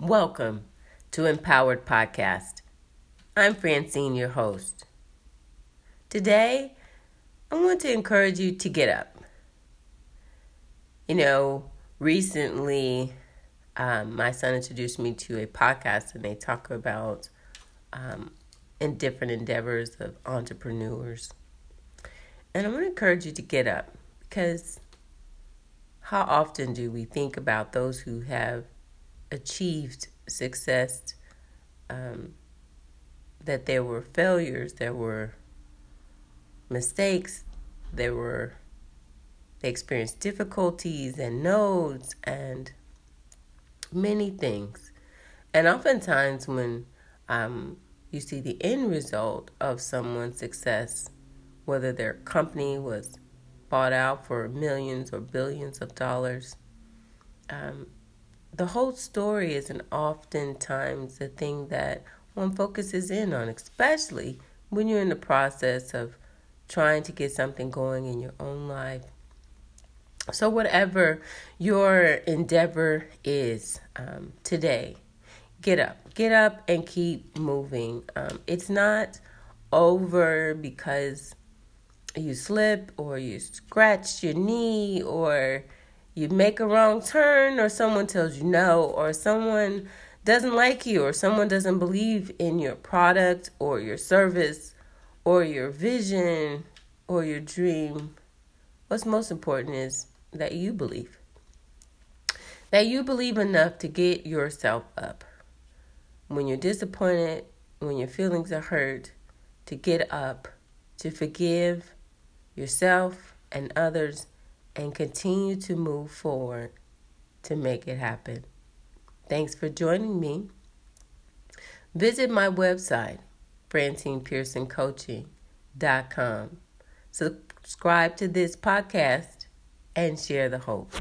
Welcome to Empowered Podcast. I'm Francine, your host. Today, I want to encourage you to get up. You know, recently, um, my son introduced me to a podcast, and they talk about um, in different endeavors of entrepreneurs. And I want to encourage you to get up because how often do we think about those who have achieved success, um, that there were failures, there were mistakes, there were they experienced difficulties and nodes and many things. And oftentimes, when um, you see the end result of someone's success, whether their company was bought out for millions or billions of dollars, um, the whole story isn't oftentimes the thing that one focuses in on, especially when you're in the process of trying to get something going in your own life. So, whatever your endeavor is um, today, get up. Get up and keep moving. Um, it's not over because you slip or you scratch your knee or you make a wrong turn or someone tells you no or someone doesn't like you or someone doesn't believe in your product or your service or your vision or your dream, what's most important is that you believe. That you believe enough to get yourself up. When you're disappointed, when your feelings are hurt, to get up, to forgive yourself and others and continue to move forward to make it happen. Thanks for joining me. Visit my website, FrancinePearsonCoaching.com. Subscribe to this podcast and share the hope.